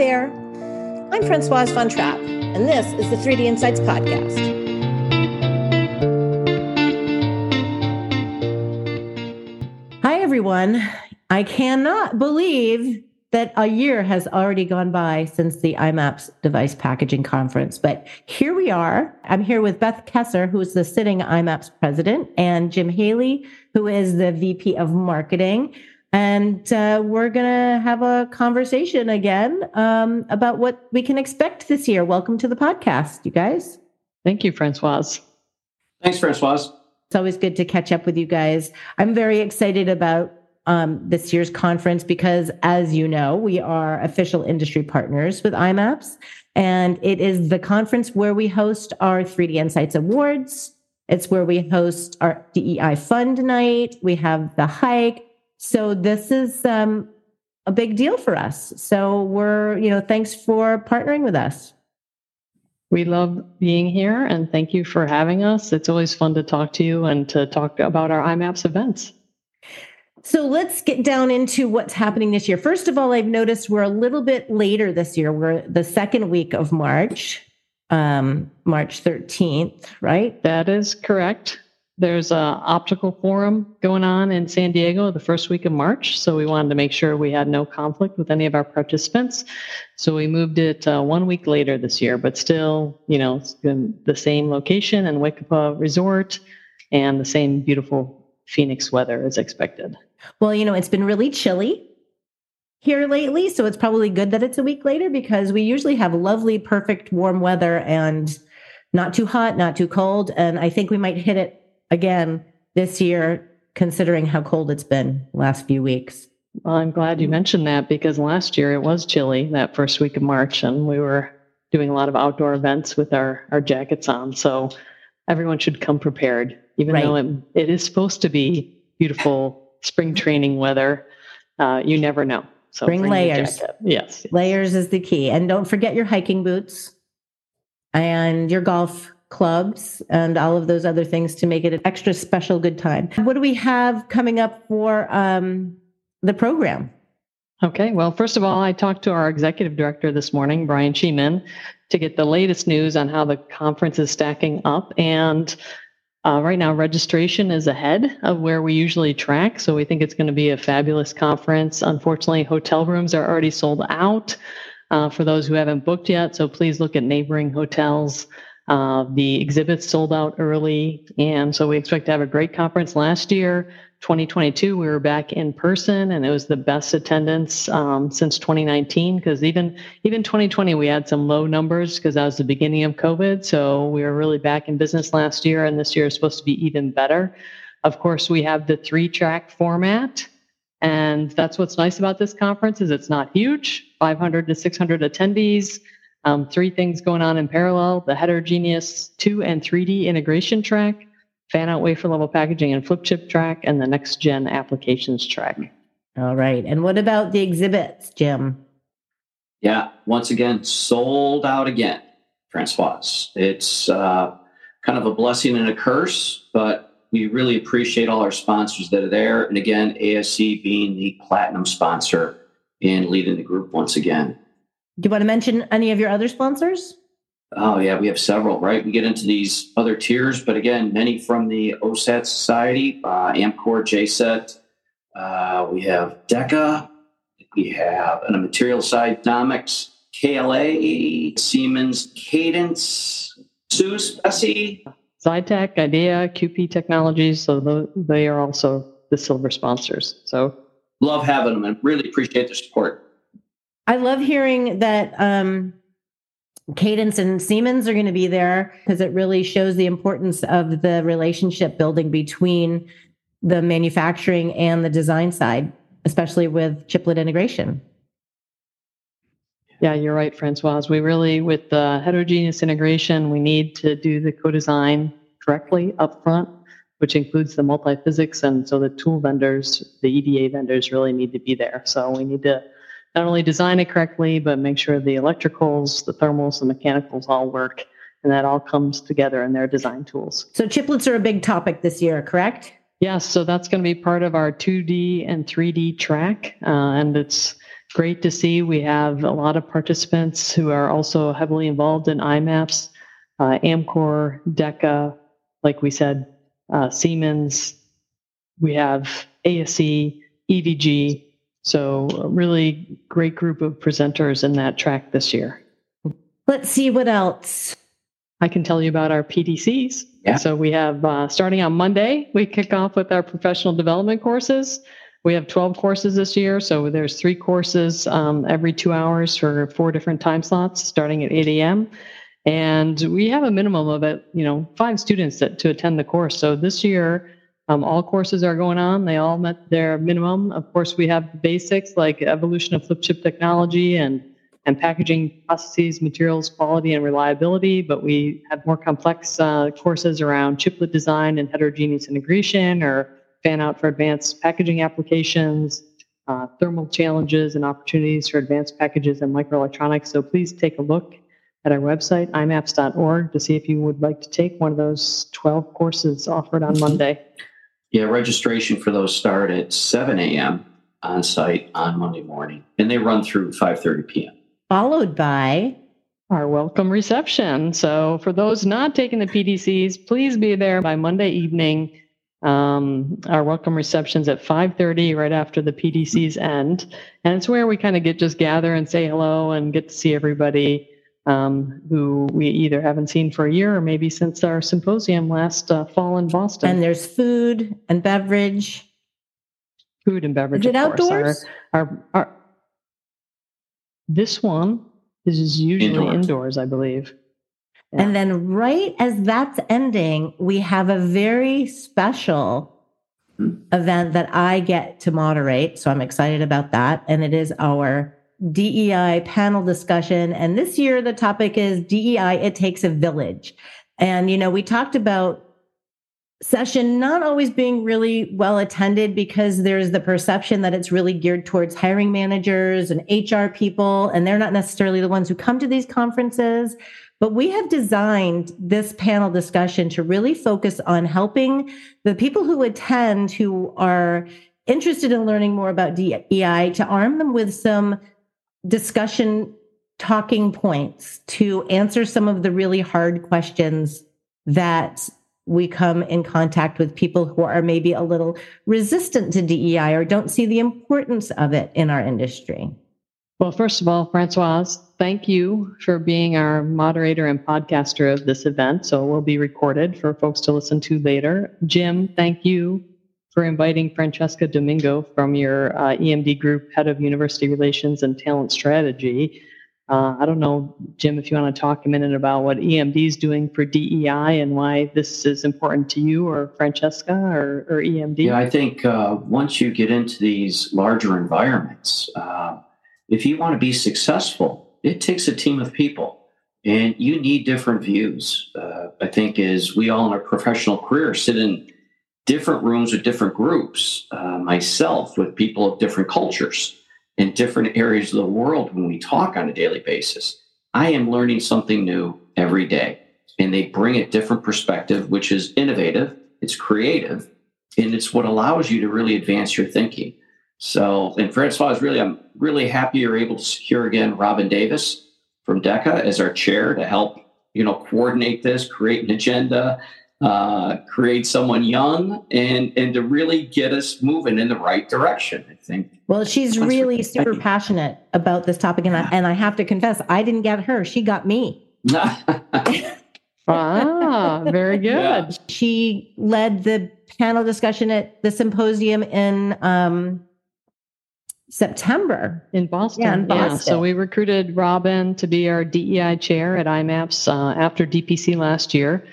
there. I'm Francoise Von Trapp, and this is the 3D InCites Podcast. Hi, everyone. I cannot believe that a year has already gone by since the IMAPS device packaging conference. But here we are. I'm here with Beth Kesser, who's the sitting IMAPS president, and Jim Haley, who is the VP of marketing. And uh, we're going to have a conversation again um, about what we can expect this year. Welcome to the podcast, you guys. Thank you, Francoise. Thanks, Francoise. It's always good to catch up with you guys. I'm very excited about um, this year's conference because, as you know, we are official industry partners with IMAPS. And it is the conference where we host our 3D InCites Awards. It's where we host our DEI Fund Night. We have the hike. So this is um, a big deal for us. So we're, you know, thanks for partnering with us. We love being here and thank you for having us. It's always fun to talk to you and to talk about our IMAPS events. So let's get down into what's happening this year. First of all, I've noticed we're a little bit later this year. We're the second week of March, um, March 13th, right? That is correct. There's a optical forum going on in San Diego the first week of March. So we wanted to make sure we had no conflict with any of our participants. So we moved it uh, one week later this year, but still, you know, it's been the same location in We-Ko-Pa Resort and the same beautiful Phoenix weather as expected. Well, you know, it's been really chilly here lately. So it's probably good that it's a week later because we usually have lovely, perfect, warm weather and not too hot, not too cold. And I think we might hit it again this year, considering how cold it's been last few weeks. Well, I'm glad you mentioned that because last year it was chilly that first week of March, and we were doing a lot of outdoor events with our, our jackets on. So everyone should come prepared, even right. though it, it is supposed to be beautiful spring training weather, uh, you never know. So bring, bring layers. Yes, yes. Layers is the key. And don't forget your hiking boots and your golf clubs and all of those other things to make it an extra special good time. What do we have coming up for um, the program? Okay, well, first of all, I talked to our executive director this morning, Brian Schieman, to get the latest news on how the conference is stacking up. And uh, right now, registration is ahead of where we usually track. So we think it's going to be a fabulous conference. Unfortunately, hotel rooms are already sold out uh, for those who haven't booked yet. So please look at neighboring hotels. Uh, the exhibits sold out early. And so we expect to have a great conference last year. 2022 we were back in person and it was the best attendance um, since 2019 because even even 2020 we had some low numbers because that was the beginning of covid so we were really back in business last year and this year is supposed to be even better of course we have the three track format and that's what's nice about this conference is it's not huge 500 to 600 attendees um, three things going on in parallel the heterogeneous 2 and 3d integration track fan out wafer level packaging and flip chip track, and the next gen applications track. All right. And what about the exhibits, Jim? Yeah, once again, sold out again, Francoise. It's uh, kind of a blessing and a curse, but we really appreciate all our sponsors that are there. And again, ASE being the platinum sponsor and leading the group once again. Do you want to mention any of your other sponsors? Oh yeah, we have several, right? We get into these other tiers, but again, many from the OSAT Society, uh, Amkor, JCET. Uh, we have DECA. We have on the material side, Namics, KLA, Siemens, Cadence, SUSE, SE. Zytec, IDEA, QP Technologies. So they are also the silver sponsors. So love having them and really appreciate their support. I love hearing that um, Cadence and Siemens are going to be there because it really shows the importance of the relationship building between the manufacturing and the design side, especially with chiplet integration. Yeah, you're right, Francoise. We really, with the heterogeneous integration, we need to do the co-design correctly upfront, which includes the multi-physics. And so the tool vendors, the EDA vendors really need to be there. So we need to not only design it correctly, but make sure the electricals, the thermals, the mechanicals all work, and that all comes together in their design tools. So chiplets are a big topic this year, correct? Yes, so that's going to be part of our 2D and 3D track, uh, and it's great to see we have a lot of participants who are also heavily involved in IMAPS, uh, Amkor, DECA, like we said, uh, Siemens. We have ASE, EVG. So, a really great group of presenters in that track this year. Let's see what else. I can tell you about our PDCs. Yeah. So, we have uh, starting on Monday, we kick off with our professional development courses. We have 12 courses this year. So, there's three courses um, every two hours for four different time slots starting at 8 a.m. And we have a minimum of it, you know, five students that, to attend the course. So, this year, um, all courses are going on. They all met their minimum. Of course, we have basics like evolution of flip chip technology and and packaging processes, materials quality, and reliability. But we have more complex uh, courses around chiplet design and heterogeneous integration, or fan out for advanced packaging applications, uh, thermal challenges and opportunities for advanced packages and microelectronics. So please take a look at our website, imaps.org, to see if you would like to take one of those 12 courses offered on Monday. Yeah, registration for those start at 7 a.m. on site on Monday morning, and they run through 5:30 p.m. Followed by our welcome reception. So for those not taking the PDCs, please be there by Monday evening. Um, our welcome receptions at 5:30, right after the PDCs end, and it's where we kind of get just gather and say hello and get to see everybody um, who we either haven't seen for a year or maybe since our symposium last uh, fall in Boston. And there's food and beverage. Food and beverage. Is it outdoors? Our, our, our, this one is usually indoors, indoors I believe. Yeah. And then, right as that's ending, we have a very special event that I get to moderate. So I'm excited about that. And it is our DEI panel discussion. And this year, the topic is DEI, it takes a village. And, you know, we talked about session not always being really well attended because there's the perception that it's really geared towards hiring managers and HR people, and they're not necessarily the ones who come to these conferences. But we have designed this panel discussion to really focus on helping the people who attend who are interested in learning more about DEI to arm them with some discussion talking points to answer some of the really hard questions that we come in contact with people who are maybe a little resistant to DEI or don't see the importance of it in our industry. Well, first of all, Francoise, thank you for being our moderator and podcaster of this event. So it will be recorded for folks to listen to later. Jim, thank you for inviting Francesca Domingo from your uh, EMD group, head of university relations and talent strategy. Uh, I don't know, Jim, if you want to talk a minute about what EMD is doing for DEI and why this is important to you or Francesca or, or EMD. Yeah, I think uh, once you get into these larger environments, uh, if you want to be successful, it takes a team of people. And you need different views. Uh, I think as we all in our professional career sit in different rooms with different groups, uh, myself with people of different cultures in different areas of the world when we talk on a daily basis. I am learning something new every day. And they bring a different perspective, which is innovative, it's creative, and it's what allows you to really advance your thinking. So, and Francois is really, I'm really happy you're able to secure again Robin Davis from DECA as our chair to help, you know, coordinate this, create an agenda, uh, create someone young and and to really get us moving in the right direction. I think. Well, she's really super passionate about this topic, and I, and I have to confess, I didn't get her; she got me. ah, very good. Yeah. She led the panel discussion at the symposium in um, September in Boston. Yeah, in Boston. Yeah. So we recruited Robin to be our DEI chair at IMAPS uh, after DPC last year.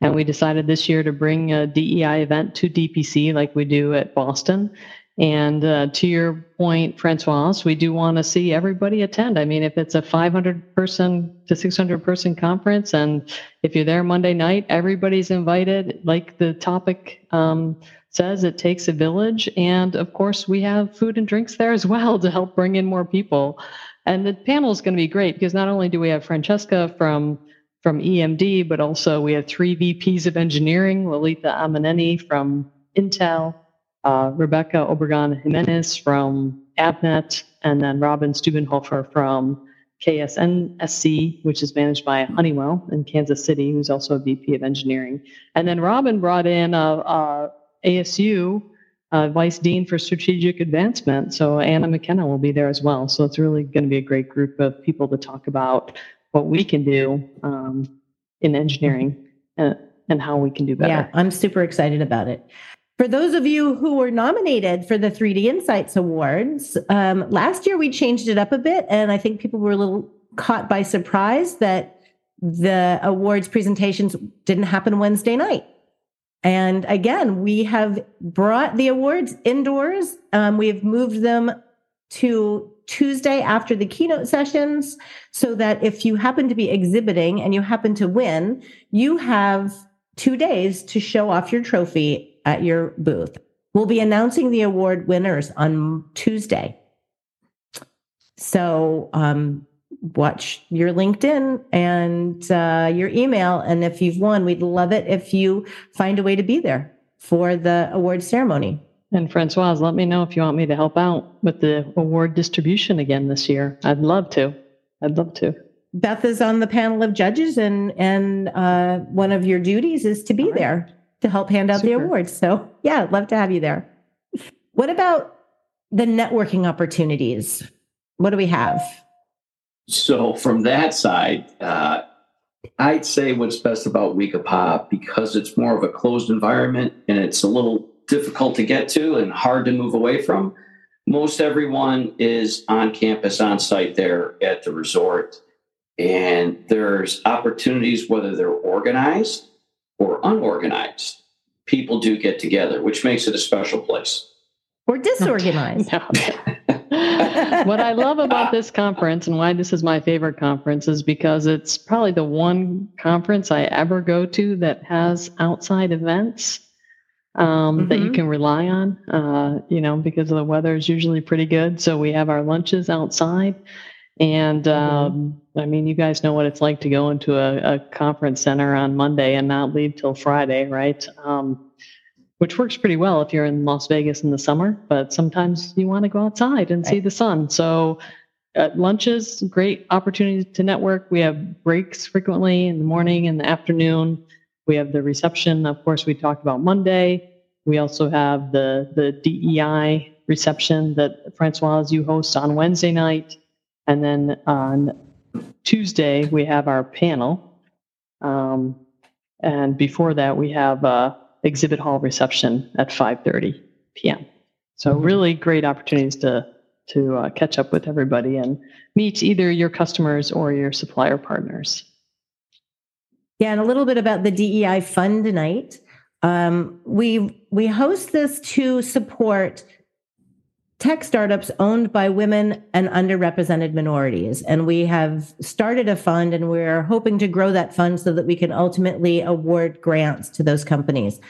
And we decided this year to bring a DEI event to DPC like we do at Boston. And uh, to your point, Francoise, we do want to see everybody attend. I mean, if it's a 500 person to 600 person conference, and if you're there Monday night, everybody's invited. Like the topic um, says, it takes a village. And of course, we have food and drinks there as well to help bring in more people. And the panel is going to be great because not only do we have Francesca from from EMD, but also we have three VPs of engineering, Lalitha Immaneni from Intel, uh, Rebecca Obregon Jimenez from Avnet, and then Robin Stubenhofer from KCNSC, which is managed by Honeywell in Kansas City, who's also a VP of engineering. And then Robin brought in a, a ASU uh, Vice Dean for Strategic Advancement. So Anna McKenna will be there as well. So it's really going to be a great group of people to talk about what we can do um, in engineering and, and how we can do better. Yeah, I'm super excited about it. For those of you who were nominated for the 3D InCites Awards, um, last year we changed it up a bit, and I think people were a little caught by surprise that the awards presentations didn't happen Wednesday night. And again, we have brought the awards indoors. Um, we have moved them to Tuesday after the keynote sessions so that if you happen to be exhibiting and you happen to win, you have two days to show off your trophy at your booth. We'll be announcing the award winners on Tuesday. So um, watch your LinkedIn and uh, your email. And if you've won, we'd love it if you find a way to be there for the award ceremony. And Francoise, let me know if you want me to help out with the award distribution again this year. I'd love to. I'd love to. Beth is on the panel of judges, and and uh, one of your duties is to be right. there to help hand out Super. the awards. So yeah, I'd love to have you there. What about the networking opportunities? What do we have? So from that side, uh, I'd say what's best about We-Ko-Pa because it's more of a closed environment and it's a little difficult to get to and hard to move away from. Most everyone is on campus, on site there at the resort, and there's opportunities whether they're organized or unorganized. People do get together, which makes it a special place. Or disorganized. what I love about this conference and why this is my favorite conference is because it's probably the one conference I ever go to that has outside events um, mm-hmm. that you mm-hmm. can rely on, uh, you know, because the weather is usually pretty good. So we have our lunches outside. And mm-hmm. um, mm-hmm. I mean, you guys know what it's like to go into a, a, conference center on Monday and not leave till Friday, right? Um, which works pretty well if you're in Las Vegas in the summer, but sometimes you want to go outside and right. see the sun. So at lunches, great opportunity to network. We have breaks frequently in the morning and the afternoon. We have the reception. Of course, we talked about Monday. We also have the, the DEI reception that Francoise, you host on Wednesday night. And then on Tuesday, we have our panel. Um, and before that, we have uh, exhibit hall reception at 5:30 p.m. So mm-hmm. really great opportunities to to uh, catch up with everybody and meet either your customers or your supplier partners. Yeah, and a little bit about the DEI Fund tonight. Um, we we host this to support tech startups owned by women and underrepresented minorities. And we have started a fund and we're hoping to grow that fund so that we can ultimately award grants to those companies.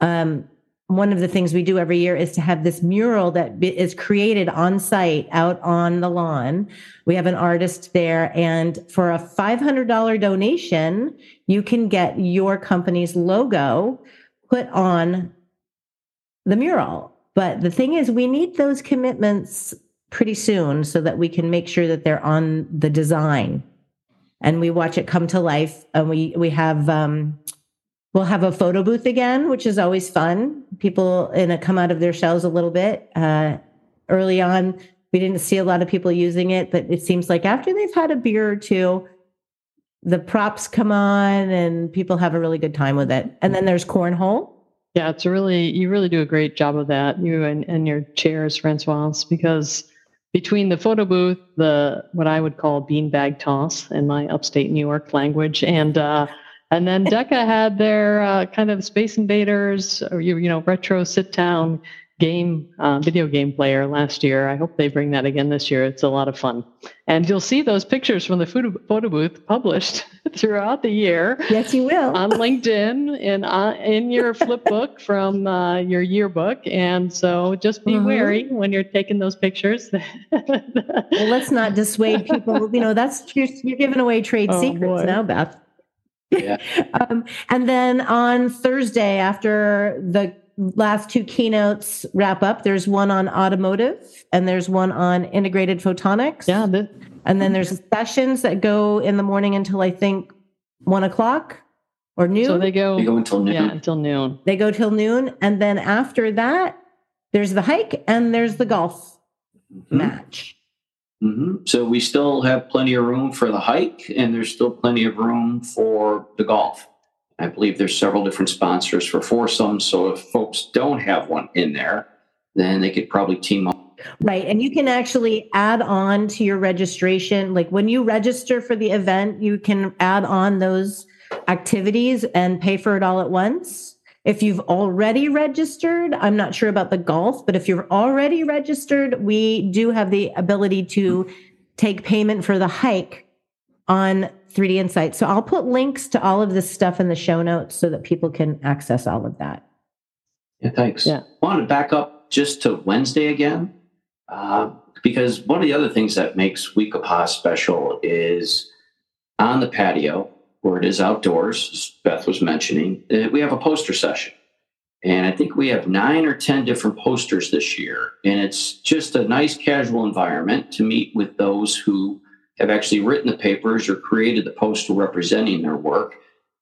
Um, one of the things we do every year is to have this mural that is created on site out on the lawn. We have an artist there, and for a $500 donation, you can get your company's logo put on the mural. But the thing is, we need those commitments pretty soon so that we can make sure that they're on the design and we watch it come to life. And we we have um, we'll have a photo booth again, which is always fun. People in it come out of their shells a little bit. Uh, early on, we didn't see a lot of people using it, but it seems like after they've had a beer or two, the props come on and people have a really good time with it. And then there's cornhole yeah, it's really you really do a great job of that, you and, and your chairs, Francoise, because between the photo booth, the what I would call beanbag toss in my upstate New York language, and uh, and then DECA had their uh, kind of Space Invaders, or you you know retro sit down game uh, video game player last year. I hope they bring that again this year. It's a lot of fun, and you'll see those pictures from the photo booth published throughout the year. Yes, you will on LinkedIn and uh, in your flip book from uh, your yearbook. And so, just be mm-hmm. wary when you're taking those pictures. well, let's not dissuade people. You know, that's you're, you're giving away trade oh, secrets boy. now, Beth. Yeah. um, and then on Thursday, after the last two keynotes wrap up, there's one on automotive and there's one on integrated photonics. Yeah. The, and then there's sessions that go in the morning until I think one o'clock or noon. so they go, We go until noon. yeah, until noon. They go till noon. And then after that, there's the hike and there's the golf Mhm. match. Mhm. So we still have plenty of room for the hike, and there's still plenty of room for the golf. I believe there's several different sponsors for foursomes. So if folks don't have one in there, then they could probably team up. Right. And you can actually add on to your registration. Like when you register for the event, you can add on those activities and pay for it all at once. If you've already registered, I'm not sure about the golf, but if you're already registered, we do have the ability to take payment for the hike on 3D Insight. So I'll put links to all of this stuff in the show notes so that people can access all of that. Yeah, thanks. Yeah. I want to back up just to Wednesday again, uh, because one of the other things that makes Week special is on the patio where it is outdoors, as Beth was mentioning, uh, we have a poster session. And I think we have nine or 10 different posters this year. And it's just a nice casual environment to meet with those who have actually written the papers or created the poster representing their work.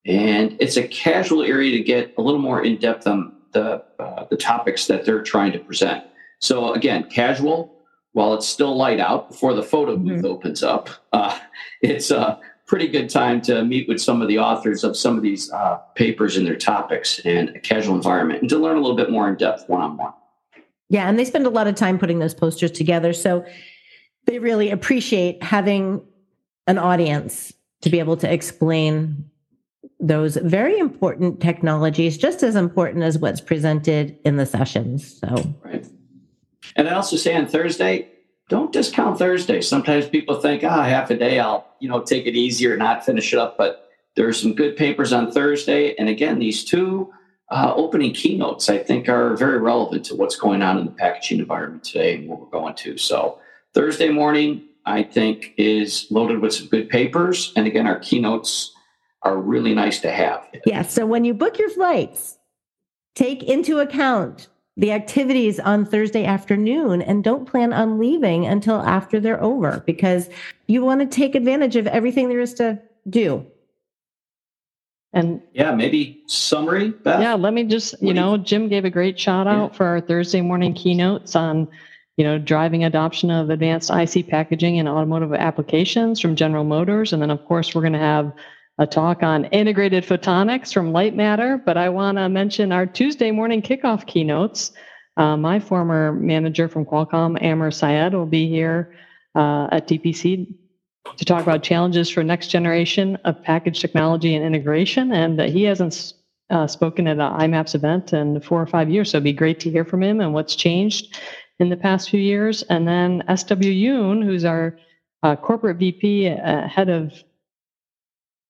And it's a casual area to get a little more in depth on the, uh, the topics that they're trying to present. So, again, casual, while it's still light out before the photo booth opens up, uh, it's a pretty good time to meet with some of the authors of some of these uh, papers and their topics and a casual environment and to learn a little bit more in depth one on one. Yeah, and they spend a lot of time putting those posters together. So they really appreciate having an audience to be able to explain those very important technologies, just as important as what's presented in the sessions. So, Right. And I also say on Thursday, don't discount Thursday. Sometimes people think, ah, half a day, I'll, you know, take it easier, not finish it up. But there are some good papers on Thursday. And again, these two uh, opening keynotes, I think, are very relevant to what's going on in the packaging environment today and what we're going to. So Thursday morning, I think, is loaded with some good papers. And again, our keynotes are really nice to have. yeah, so when you book your flights, take into account the activities on Thursday afternoon and don't plan on leaving until after they're over because you want to take advantage of everything there is to do. And Yeah, maybe summary, Beth? yeah, let me just, What you you know, Jim gave a great shout Yeah. out for our Thursday morning keynotes on, you know, driving adoption of advanced IC packaging and automotive applications from General Motors. And then, of course, we're going to have a talk on integrated photonics from Lightmatter. But I want to mention our Tuesday morning kickoff keynotes. Uh, my former manager from Qualcomm, Ahmer Syed, will be here uh, at DPC to talk about challenges for next generation of package technology and integration. And uh, he hasn't uh, spoken at an IMAPS event in four or five years, so it'd be great to hear from him and what's changed in the past few years. And then SW Yoon, who's our uh, corporate VP, uh, head of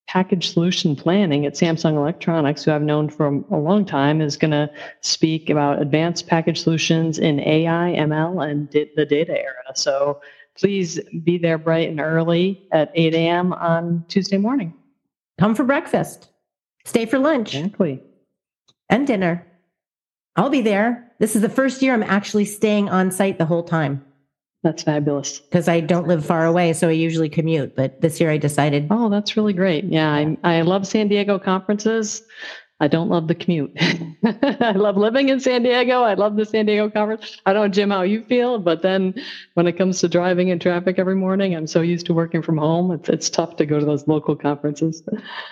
package solution planning at Samsung Electronics, who I've known for a long time, is going to speak about advanced package solutions in AI, ML, and di- the data era. So please be there bright and early at 8 a.m. on Tuesday morning. Come for breakfast, stay for lunch Exactly. and dinner. I'll be there. This is the first year I'm actually staying on site the whole time That's fabulous. because I don't live far away. So I usually commute. But this year I decided, Oh, that's really great. Yeah, I, I love San Diego conferences. I don't love the commute. I love living in San Diego. I love the San Diego conference. I don't know, Jim, how you feel, but then when it comes to driving in traffic every morning, I'm so used to working from home. It's, it's tough to go to those local conferences.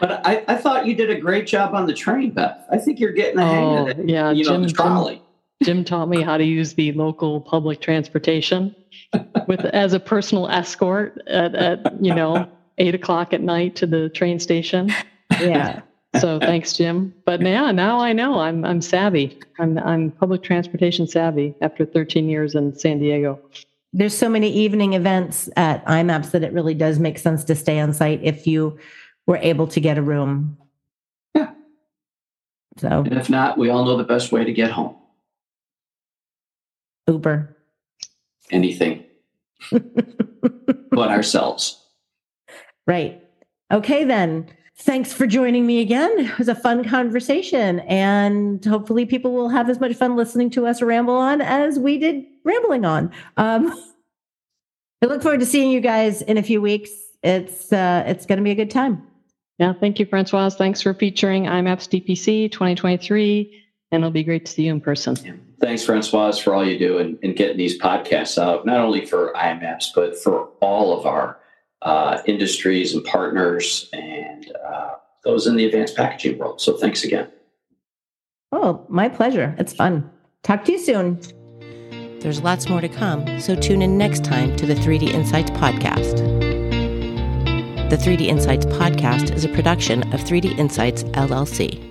But I, I thought you did a great job on the train, Beth. I think you're getting the hang Oh, of it. yeah, you know, Jim- the Jim- Jim taught me how to use the local public transportation with as a personal escort at, at you know eight o'clock at night to the train station. yeah. So thanks, Jim. But yeah, now I know I'm I'm savvy. I'm I'm public transportation savvy after 13 years in San Diego. There's so many evening events at IMAPS that it really does make sense to stay on site if you were able to get a room. Yeah. So And if not, we all know the best way to get home. Uber. Anything but ourselves. Right. Okay, then. Thanks for joining me again. It was a fun conversation, and hopefully, people will have as much fun listening to us ramble on as we did rambling on. Um, I look forward to seeing you guys in a few weeks. It's uh, it's going to be a good time. Yeah, thank you, Francoise. Thanks for featuring IMAPS DPC 2023, and it'll be great to see you in person. Yeah. Thanks, Francoise, for all you do and, and getting these podcasts out, not only for IMAPS, but for all of our uh, industries and partners and uh, those in the advanced packaging world. So thanks again. Oh, my pleasure. It's fun. Talk to you soon. There's lots more to come, so tune in next time to the 3D InCites Podcast. The 3D InCites Podcast is a production of 3D InCites LLC.